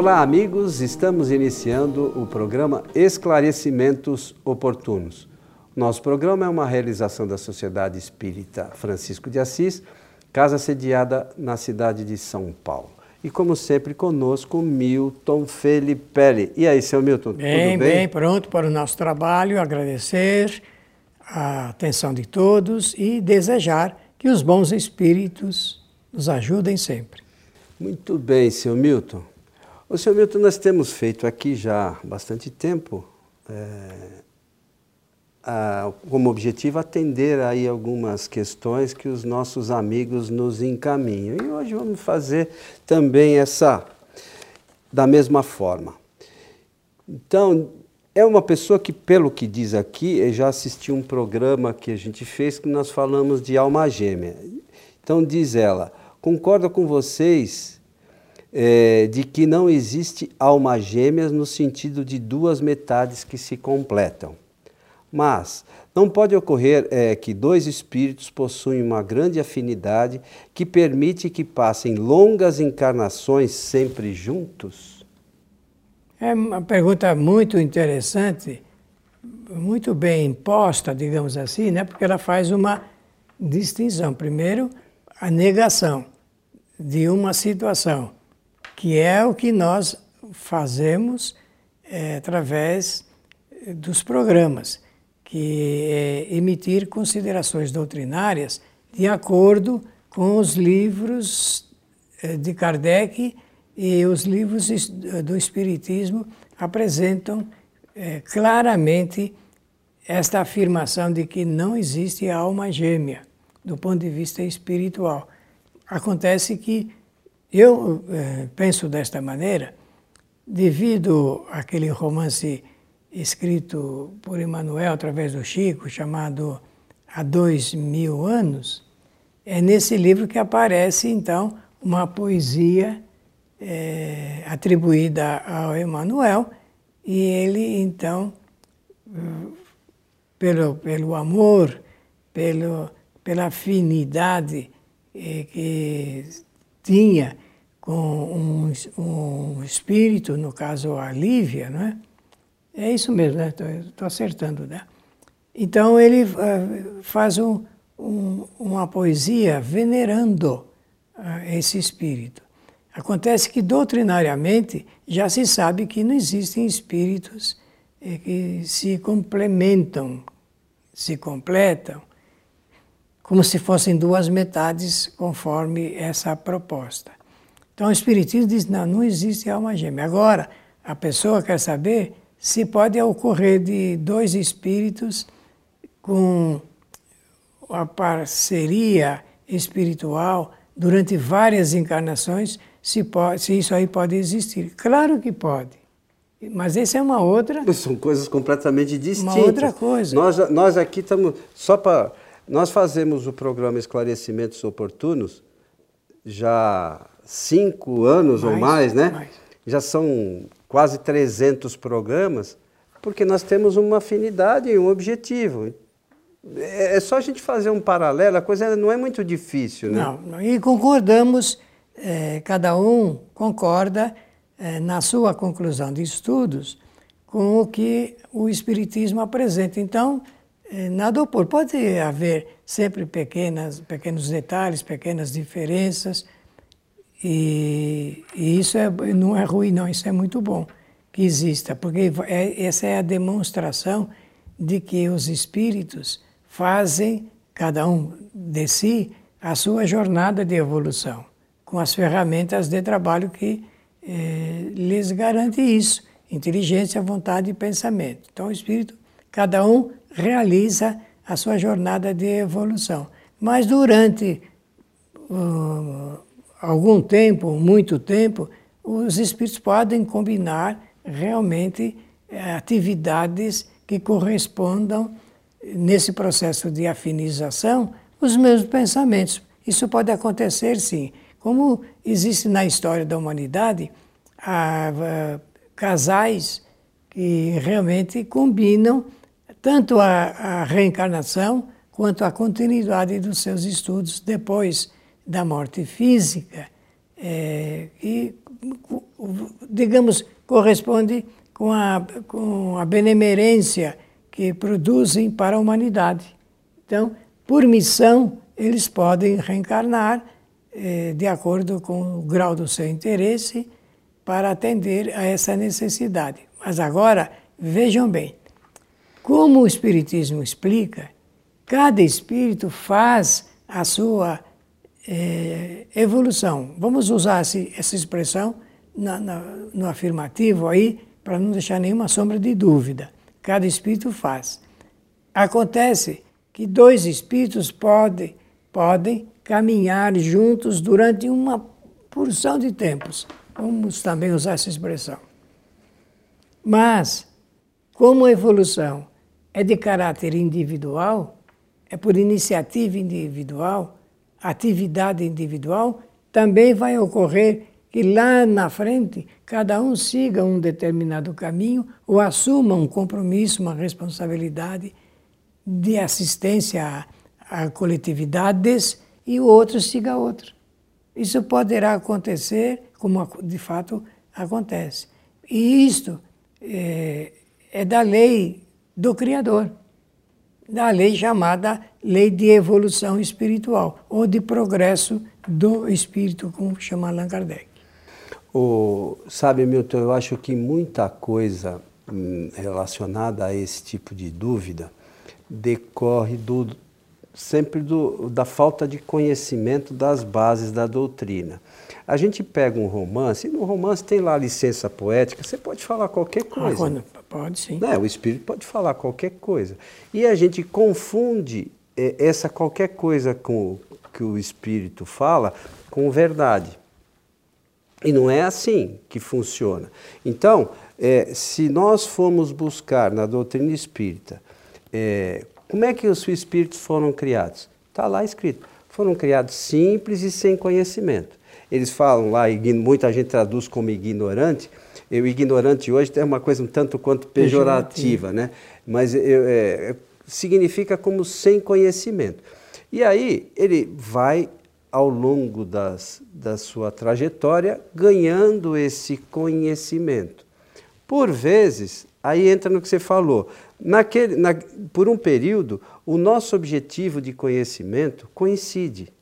Olá, amigos. Estamos iniciando o programa Esclarecimentos Oportunos. Nosso programa é uma realização da Sociedade Espírita Francisco de Assis, casa sediada na cidade de São Paulo. E como sempre, conosco Milton Felipe. E aí, seu Milton, bem, tudo bem? Bem, pronto para o nosso trabalho, agradecer a atenção de todos e desejar que os bons espíritos nos ajudem sempre. Muito bem, seu Milton. O seu Milton, nós temos feito aqui já bastante tempo, é, a, como objetivo atender aí algumas questões que os nossos amigos nos encaminham. E hoje vamos fazer também essa da mesma forma. Então, é uma pessoa que, pelo que diz aqui, já assistiu um programa que a gente fez que nós falamos de alma gêmea. Então, diz ela: concorda com vocês é, de que não existe alma gêmeas no sentido de duas metades que se completam. Mas não pode ocorrer é, que dois espíritos possuem uma grande afinidade que permite que passem longas encarnações sempre juntos? É uma pergunta muito interessante, muito bem imposta, digamos assim, né? porque ela faz uma distinção. Primeiro, a negação de uma situação que é o que nós fazemos é, através dos programas, que é emitir considerações doutrinárias de acordo com os livros é, de Kardec e os livros do Espiritismo apresentam é, claramente esta afirmação de que não existe alma gêmea do ponto de vista espiritual. Acontece que eu eh, penso desta maneira, devido àquele romance escrito por Emmanuel através do Chico, chamado Há Dois Mil Anos, é nesse livro que aparece, então, uma poesia eh, atribuída ao Emmanuel, e ele, então, pelo, pelo amor, pelo, pela afinidade eh, que tinha com um, um espírito, no caso a Lívia, não é? É isso mesmo, né? Estou acertando, né? Então ele uh, faz um, um, uma poesia venerando uh, esse espírito. Acontece que doutrinariamente já se sabe que não existem espíritos eh, que se complementam, se completam, como se fossem duas metades, conforme essa proposta. Então o Espiritismo diz: não, não existe alma gêmea. Agora, a pessoa quer saber se pode ocorrer de dois espíritos com a parceria espiritual durante várias encarnações, se, pode, se isso aí pode existir. Claro que pode. Mas essa é uma outra. São coisas completamente distintas. Uma outra coisa. Nós, nós aqui estamos. Só para nós fazemos o programa Esclarecimentos Oportunos já cinco anos mais, ou mais, né? Mais. Já são quase 300 programas, porque nós temos uma afinidade e um objetivo. É, é só a gente fazer um paralelo, a coisa não é muito difícil, né? Não, e concordamos, é, cada um concorda é, na sua conclusão de estudos com o que o Espiritismo apresenta. Então, nada opor. Pode haver sempre pequenas, pequenos detalhes, pequenas diferenças, e, e, isso é, não é ruim, não, isso é muito bom que exista, porque é, essa é a demonstração de que os espíritos fazem, cada um de si, a sua jornada de evolução, com as ferramentas de trabalho que eh, lhes garante isso, inteligência, vontade e pensamento. Então, o espírito, cada um realiza a sua jornada de evolução. Mas durante uh, algum tempo, muito tempo, os espíritos podem combinar realmente eh, atividades que correspondam nesse processo de afinização os mesmos pensamentos. Isso pode acontecer sim. Como existe na história da humanidade casais que realmente combinam tanto a, a reencarnação quanto a continuidade dos seus estudos depois da morte física, é, e digamos, corresponde com a, com a benemerência que produzem para a humanidade. Então, por missão, eles podem reencarnar eh, de acordo com o grau do seu interesse para atender a essa necessidade. Mas agora, vejam bem, como o Espiritismo explica, cada espírito faz a sua é, evolução. Vamos usar essa expressão na, na, no afirmativo aí, para não deixar nenhuma sombra de dúvida. Cada espírito faz. Acontece que dois espíritos podem, podem caminhar juntos durante uma porção de tempos. Vamos também usar essa expressão. Mas, como a evolução é de caráter individual, é por iniciativa individual, atividade individual, também vai ocorrer que lá na frente cada um siga um determinado caminho ou assuma um compromisso, uma responsabilidade de assistência a, a coletividades e o outro siga outro. Isso poderá acontecer como de fato acontece. E isto é, é da lei do Criador, da lei chamada lei de evolução espiritual, ou de progresso do espírito, como chama Allan Kardec. O, sabe, Milton, eu acho que muita coisa hum, relacionada a esse tipo de dúvida decorre do, sempre do, da falta de conhecimento das bases da doutrina. A gente pega um romance, e no romance tem lá a licença poética, você pode falar qualquer ah, coisa. Ah, pode sim. Né? O espírito pode falar qualquer coisa. E a gente confunde é, essa qualquer coisa com, que o espírito fala com verdade. E não é assim que funciona. Então, é, se nós formos buscar na doutrina espírita é, como é que os espíritos foram criados, está lá escrito. Foram criados simples e sem conhecimento. Eles falam lá, muita gente traduz como ignorante. O ignorante hoje tem uma coisa um tanto quanto pejorativa, né? Mas é, significa como sem conhecimento. E aí ele vai ao longo das, da sua trajetória ganhando esse conhecimento. Por vezes, aí entra no que você falou, naquele, na, por um período, o nosso objetivo de conhecimento coincide.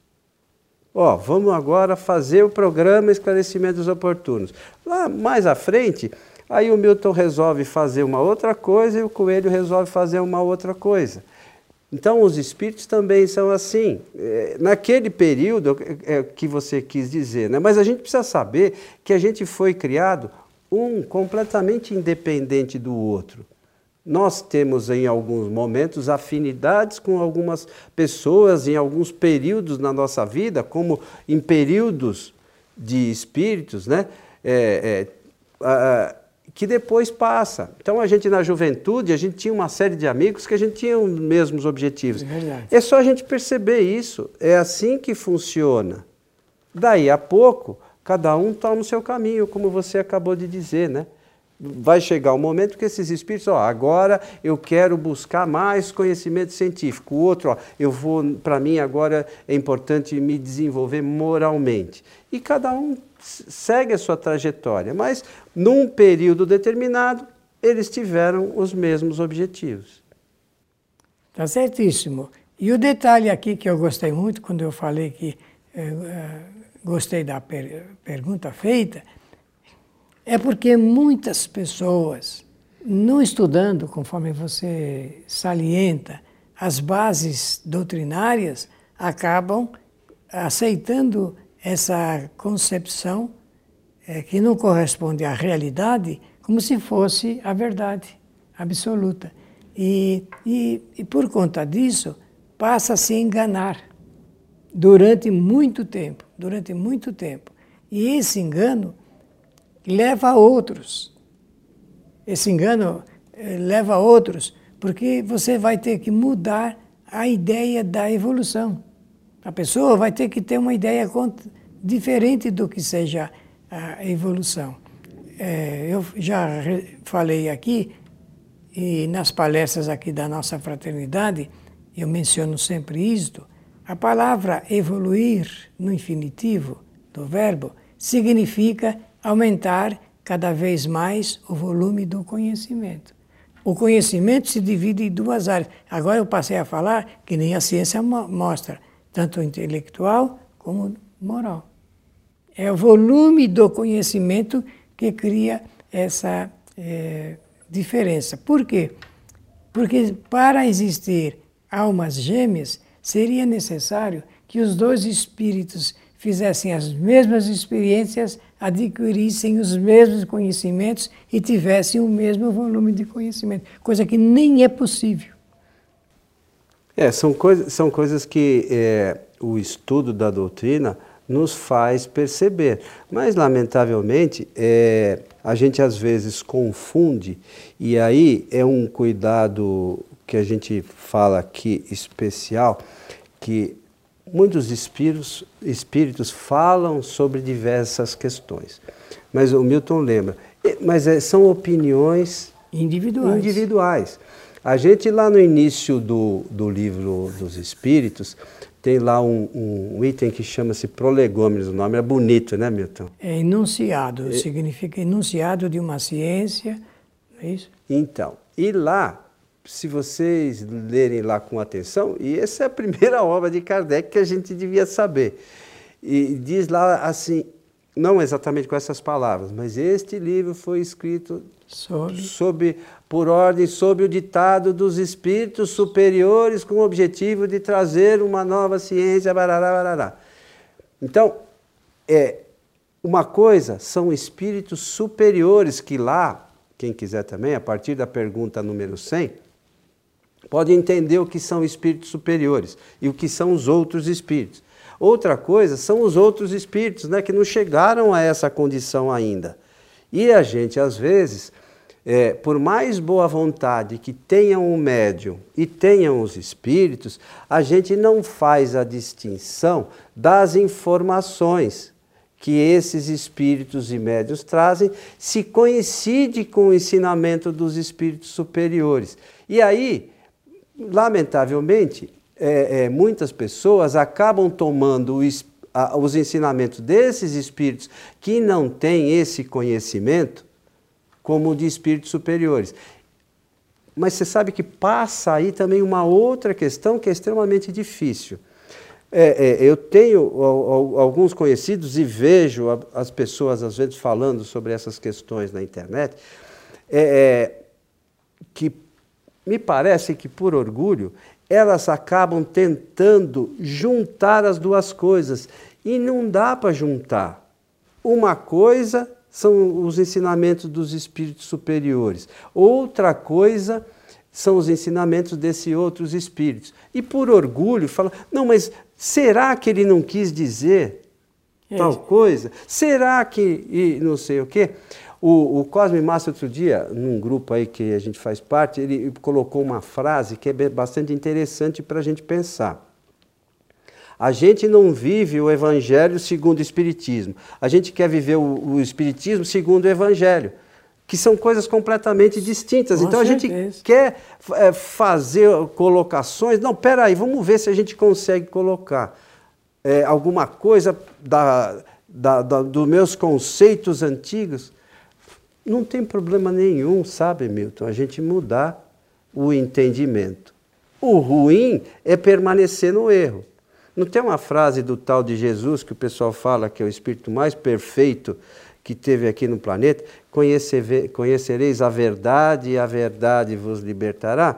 Ó, vamos agora fazer o programa Esclarecimentos Oportunos. Lá mais à frente, aí o Milton resolve fazer uma outra coisa e o Coelho resolve fazer uma outra coisa. Então, os espíritos também são assim. É, naquele período é, é que você quis dizer, né? mas a gente precisa saber que a gente foi criado um completamente independente do outro. Nós temos em alguns momentos afinidades com algumas pessoas em alguns períodos na nossa vida, como em períodos de espíritos, né? É, é, que depois passa. Então a gente na juventude, a gente tinha uma série de amigos que a gente tinha os mesmos objetivos. É, é só a gente perceber isso. É assim que funciona. Daí a pouco, cada um toma o seu caminho, como você acabou de dizer, né? Vai chegar o momento que esses espíritos, ó, agora eu quero buscar mais conhecimento científico. O outro, ó, eu vou, para mim agora é importante me desenvolver moralmente. E cada um segue a sua trajetória, mas num período determinado eles tiveram os mesmos objetivos. Está certíssimo. E o detalhe aqui que eu gostei muito quando eu falei que eh, gostei da per pergunta feita é porque muitas pessoas, não estudando, conforme você salienta, as bases doutrinárias, acabam aceitando essa concepção é, que não corresponde à realidade como se fosse a verdade absoluta. E, e, e por conta disso, passa a se enganar durante muito tempo, durante muito tempo. E esse engano leva a outros. Esse engano eh, leva a outros, porque você vai ter que mudar a ideia da evolução. A pessoa vai ter que ter uma ideia diferente do que seja a evolução. É, eu já falei aqui, e nas palestras aqui da nossa fraternidade, eu menciono sempre isto, a palavra evoluir no infinitivo do verbo significa aumentar cada vez mais o volume do conhecimento. O conhecimento se divide em duas áreas. Agora eu passei a falar que nem a ciência mostra, tanto intelectual como moral. É o volume do conhecimento que cria essa é, diferença. Por quê? Porque para existir almas gêmeas, seria necessário que os dois espíritos fizessem as mesmas experiências, adquirissem os mesmos conhecimentos e tivessem o mesmo volume de conhecimento, coisa que nem é possível. É, são, coisa, são coisas que é, o estudo da doutrina nos faz perceber. Mas, lamentavelmente, é, a gente às vezes confunde, e aí é um cuidado que a gente fala aqui especial, que muitos espíritos, espíritos falam sobre diversas questões. Mas o Milton lembra, mas é, são opiniões individuais. individuais. A gente lá no início do, do livro dos Espíritos, tem lá um, um item que chama-se prolegômenos, o nome é bonito, né, Milton? É enunciado, é... significa enunciado de uma ciência, não é isso? Então, e lá, se vocês lerem lá com atenção, e essa é a primeira obra de Kardec que a gente devia saber, e diz lá assim, não exatamente com essas palavras, mas este livro foi escrito sob, sob por ordem, sob o ditado dos espíritos superiores, com o objetivo de trazer uma nova ciência. Barará, barará. Então, é, uma coisa são espíritos superiores que lá, quem quiser também, a partir da pergunta número 100, pode entender o que são espíritos superiores e o que são os outros espíritos. Outra coisa são os outros espíritos, né, que não chegaram a essa condição ainda. E a gente, às vezes, é, por mais boa vontade que tenham o médium e tenham os espíritos, a gente não faz a distinção das informações que esses espíritos e médios trazem, se coincide com o ensinamento dos espíritos superiores. E aí, lamentavelmente, é, é, muitas pessoas acabam tomando o, a, os ensinamentos desses espíritos que não têm esse conhecimento como de espíritos superiores. Mas você sabe que passa aí também uma outra questão que é extremamente difícil. É, é, eu tenho alguns conhecidos e vejo as pessoas às vezes falando sobre essas questões na internet, é, é, que me parece que por orgulho elas acabam tentando juntar as duas coisas e não dá para juntar. Uma coisa são os ensinamentos dos espíritos superiores. Outra coisa são os ensinamentos desses outros espíritos. E por orgulho fala: não, mas será que ele não quis dizer é. tal coisa? Será que. E não sei o quê. O, o Cosme Massa, outro dia, num grupo aí que a gente faz parte, ele colocou uma frase que é bastante interessante para a gente pensar. A gente não vive o Evangelho segundo o Espiritismo. A gente quer viver o, o Espiritismo segundo o Evangelho, que são coisas completamente distintas. Com então certeza. a gente quer é, fazer colocações. Não, peraí, vamos ver se a gente consegue colocar é, alguma coisa da, da, da, dos meus conceitos antigos. Não tem problema nenhum, sabe, Milton, a gente mudar o entendimento. O ruim é permanecer no erro. Não tem uma frase do tal de Jesus que o pessoal fala que é o espírito mais perfeito que teve aqui no planeta? Conhecereis a verdade e a verdade vos libertará?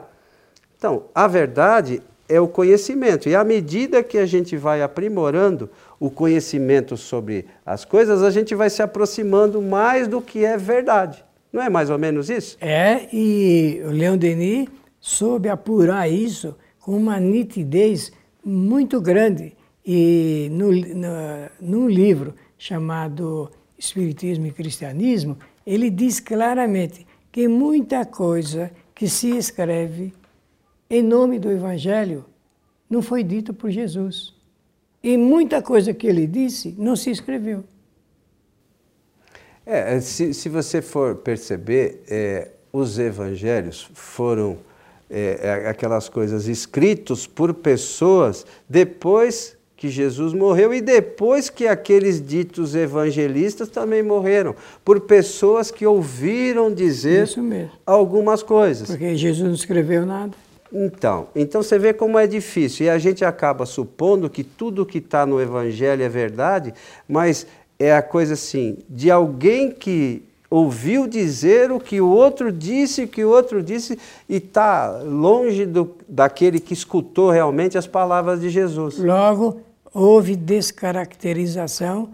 Então, a verdade é o conhecimento. E à medida que a gente vai aprimorando o conhecimento sobre as coisas, a gente vai se aproximando mais do que é verdade. Não é mais ou menos isso? É, e o Leon Denis soube apurar isso com uma nitidez muito grande. E no, no, num livro chamado Espiritismo e Cristianismo, ele diz claramente que muita coisa que se escreve em nome do Evangelho não foi dito por Jesus. E muita coisa que ele disse não se escreveu. É, se, se você for perceber, é, os evangelhos foram é, é, aquelas coisas escritos por pessoas depois que Jesus morreu e depois que aqueles ditos evangelistas também morreram, por pessoas que ouviram dizer algumas coisas. Porque Jesus não escreveu nada. Então, então você vê como é difícil. E a gente acaba supondo que tudo que está no Evangelho é verdade, mas é a coisa assim, de alguém que ouviu dizer o que o outro disse, o que o outro disse, e está longe do, daquele que escutou realmente as palavras de Jesus. Logo, houve descaracterização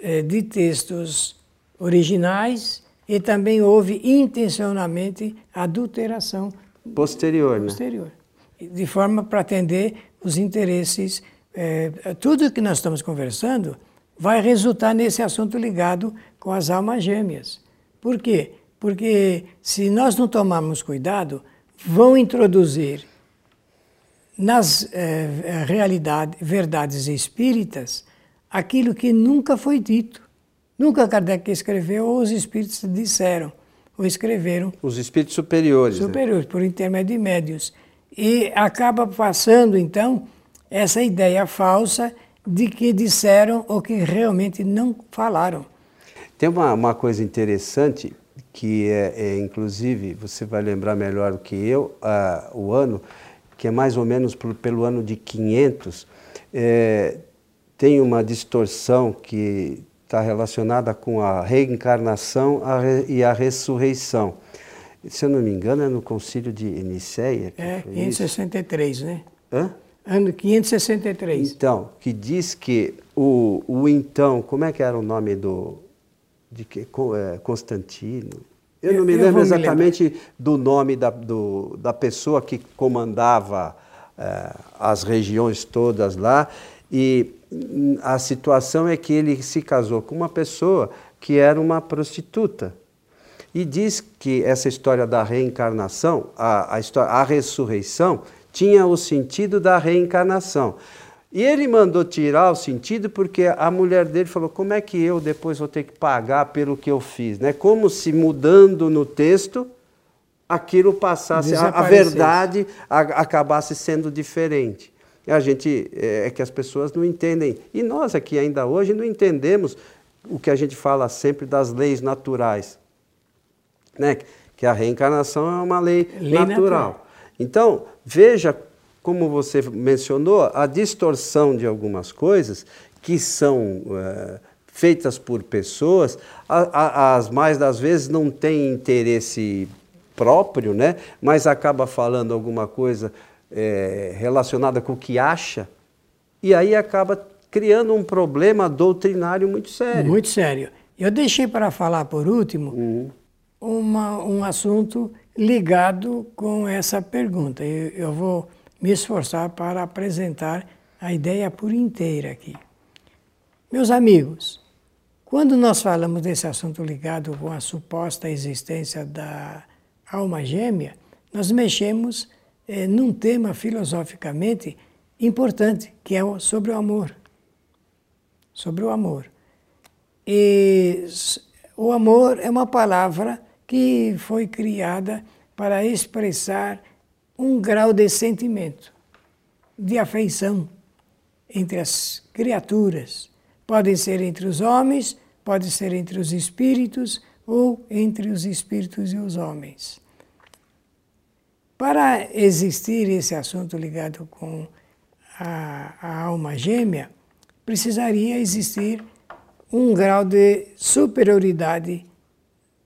eh, de textos originais e também houve intencionalmente adulteração posterior, né? posterior de forma para atender os interesses. Eh, tudo que nós estamos conversando vai resultar nesse assunto ligado com as almas gêmeas. Por quê? Porque se nós não tomarmos cuidado, vão introduzir nas eh, realidades, verdades espíritas, aquilo que nunca foi dito. Nunca Kardec escreveu ou os espíritos disseram ou escreveram. Os espíritos superiores. Né? Superiores, né? por intermédio de médios. E acaba passando, então, essa ideia falsa de que disseram ou que realmente não falaram. Tem uma, uma coisa interessante que é, é, inclusive, você vai lembrar melhor do que eu, uh, o ano, que é mais ou menos por, pelo ano de 500, é, tem uma distorção que está relacionada com a reencarnação e a ressurreição. Se eu não me engano, é no concílio de Nicéia. É, 563, isso. né? Hã? Ano 563. Então, que diz que o, o então, como é que era o nome do. de que, é, Constantino? Eu não me eu lembro exatamente me do nome da, do, da pessoa que comandava é, as regiões todas lá. E a situação é que ele se casou com uma pessoa que era uma prostituta. E diz que essa história da reencarnação, a, a, história, a ressurreição, tinha o sentido da reencarnação. E ele mandou tirar o sentido porque a mulher dele falou: como é que eu depois vou ter que pagar pelo que eu fiz? Né? Como se mudando no texto aquilo passasse, a, a verdade a, acabasse sendo diferente. A gente é, é que as pessoas não entendem. E nós aqui ainda hoje não entendemos o que a gente fala sempre das leis naturais. Né? Que a reencarnação é uma lei, lei natural. natural. Então, veja como você mencionou, a distorção de algumas coisas que são é, feitas por pessoas, a, a, as mais das vezes não têm interesse próprio, né? mas acaba falando alguma coisa é, relacionada com o que acha, e aí acaba criando um problema doutrinário muito sério. Muito sério. Eu deixei para falar por último uhum. uma, um assunto ligado com essa pergunta. Eu, eu vou me esforçar para apresentar a ideia por inteira aqui. Meus amigos, quando nós falamos desse assunto ligado com a suposta existência da alma gêmea, nós mexemos eh, num tema filosoficamente importante, que é sobre o amor. Sobre o amor. E o amor é uma palavra que foi criada para expressar um grau de sentimento, de afeição entre as criaturas. Podem ser entre os homens, pode ser entre os espíritos ou entre os espíritos e os homens. Para existir esse assunto ligado com a, a alma gêmea, precisaria existir um grau de superioridade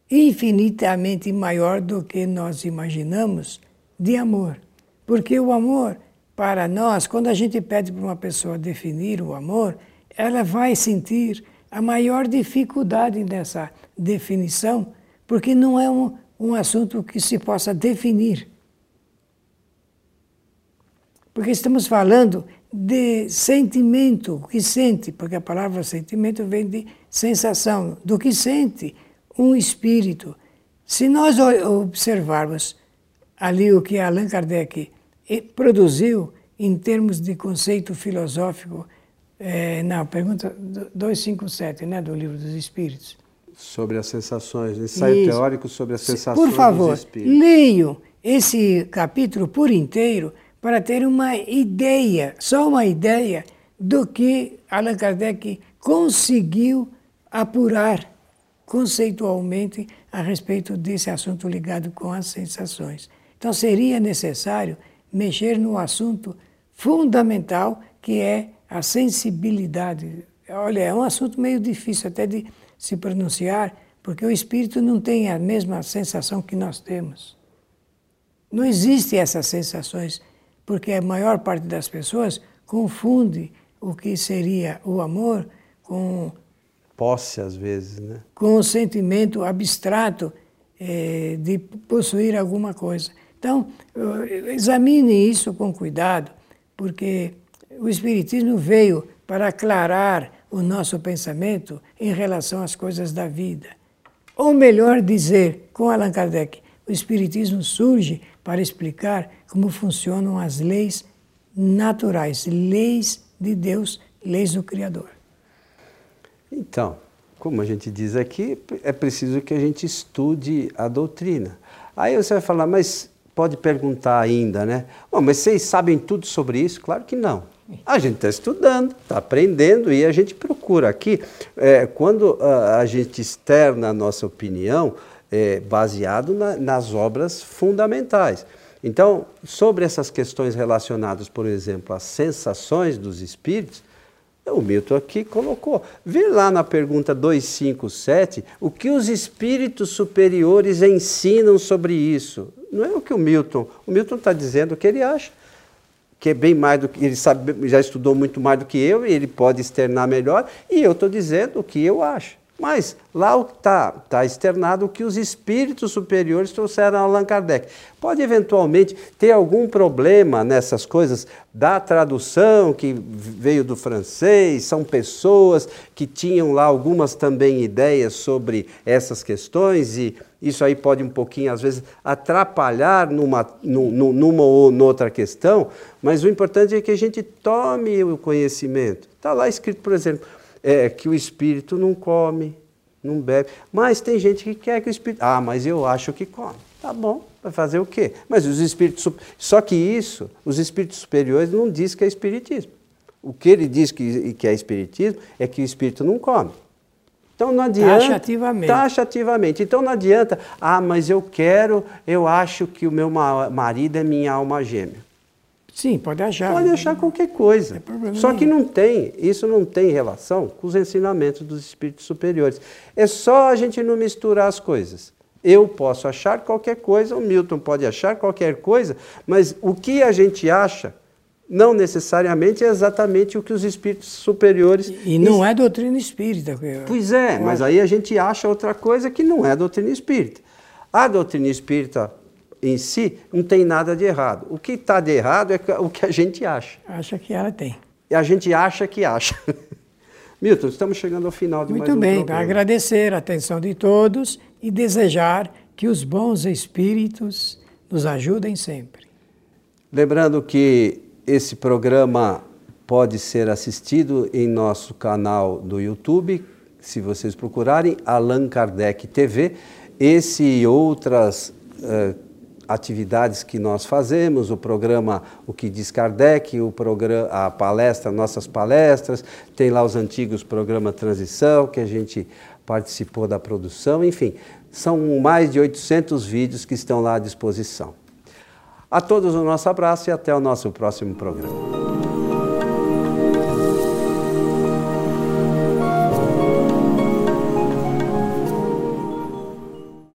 infinitamente maior do que nós imaginamos de amor. Porque o amor, para nós, quando a gente pede para uma pessoa definir o amor, ela vai sentir a maior dificuldade nessa definição, porque não é um, um assunto que se possa definir. Porque estamos falando de sentimento, o que sente, porque a palavra sentimento vem de sensação, do que sente um espírito. Se nós observarmos ali o que Allan Kardec produziu em termos de conceito filosófico é, na pergunta 257, né, do Livro dos Espíritos. Sobre as sensações, ensaio Isso. teórico sobre as sensações Por favor, leiam esse capítulo por inteiro para ter uma ideia, só uma ideia, do que Allan Kardec conseguiu apurar conceitualmente a respeito desse assunto ligado com as sensações. Então seria necessário mexer no assunto fundamental que é a sensibilidade. Olha, é um assunto meio difícil até de se pronunciar, porque o espírito não tem a mesma sensação que nós temos. Não existem essas sensações, porque a maior parte das pessoas confunde o que seria o amor com posse às vezes, né? Com o sentimento abstrato é, de possuir alguma coisa. Então, examine isso com cuidado, porque o Espiritismo veio para aclarar o nosso pensamento em relação às coisas da vida. Ou melhor dizer, com Allan Kardec, o Espiritismo surge para explicar como funcionam as leis naturais, leis de Deus, leis do Criador. Então, como a gente diz aqui, é preciso que a gente estude a doutrina. Aí você vai falar, mas pode perguntar ainda, né? Oh, mas vocês sabem tudo sobre isso? Claro que não. A gente está estudando, está aprendendo e a gente procura aqui, é, quando a, a, gente externa a nossa opinião, é, baseado na, nas obras fundamentais. Então, sobre essas questões relacionadas, por exemplo, às sensações dos espíritos, o Milton aqui colocou. Vê lá na pergunta 257 o que os espíritos superiores ensinam sobre isso. Não é o que o Milton. O Milton está dizendo o que ele acha, que é bem mais do que. Ele sabe, já estudou muito mais do que eu e ele pode externar melhor, e eu estou dizendo o que eu acho. Mas lá está tá externado o que os espíritos superiores trouxeram a Allan Kardec. Pode eventualmente ter algum problema nessas coisas da tradução que veio do francês, são pessoas que tinham lá algumas também ideias sobre essas questões e isso aí pode um pouquinho, às vezes, atrapalhar numa, numa ou noutra questão, mas o importante é que a gente tome o conhecimento. Está lá escrito, por exemplo, é, que o espírito não come, não bebe. Mas tem gente que quer que o espírito. Ah, mas eu acho que come. Tá bom, vai fazer o quê? Mas os espíritos. Só que isso, os espíritos superiores não diz que é espiritismo. O que ele diz que, que é espiritismo é que o espírito não come. Então não adianta. Taxativamente. Taxativamente. Então não adianta. Ah, mas eu quero, eu acho que o meu marido é minha alma gêmea. Sim, pode achar. Pode achar qualquer coisa. Só que não tem, isso não tem relação com os ensinamentos dos espíritos superiores. É só a gente não misturar as coisas. Eu posso achar qualquer coisa, o Milton pode achar qualquer coisa, mas o que a gente acha não necessariamente é exatamente o que os espíritos superiores. E não é doutrina espírita. Pois é, mas aí a gente acha outra coisa que não é doutrina espírita. A doutrina espírita em si não tem nada de errado. O que está de errado é o que a gente acha. Acha que ela tem. E a gente acha que acha. Milton, estamos chegando ao final de Muito mais um bem, programa. agradecer a atenção de todos e desejar que os bons espíritos nos ajudem sempre. Lembrando que esse programa pode ser assistido em nosso canal do YouTube, se vocês procurarem Allan Kardec TV. Esse e outras uh, atividades que nós fazemos, o programa O que diz Kardec, o programa, a palestra, nossas palestras, tem lá os antigos programas Transição, que a gente participou da produção, enfim, são mais de 800 vídeos que estão lá à disposição. A todos o nosso abraço e até o nosso próximo programa.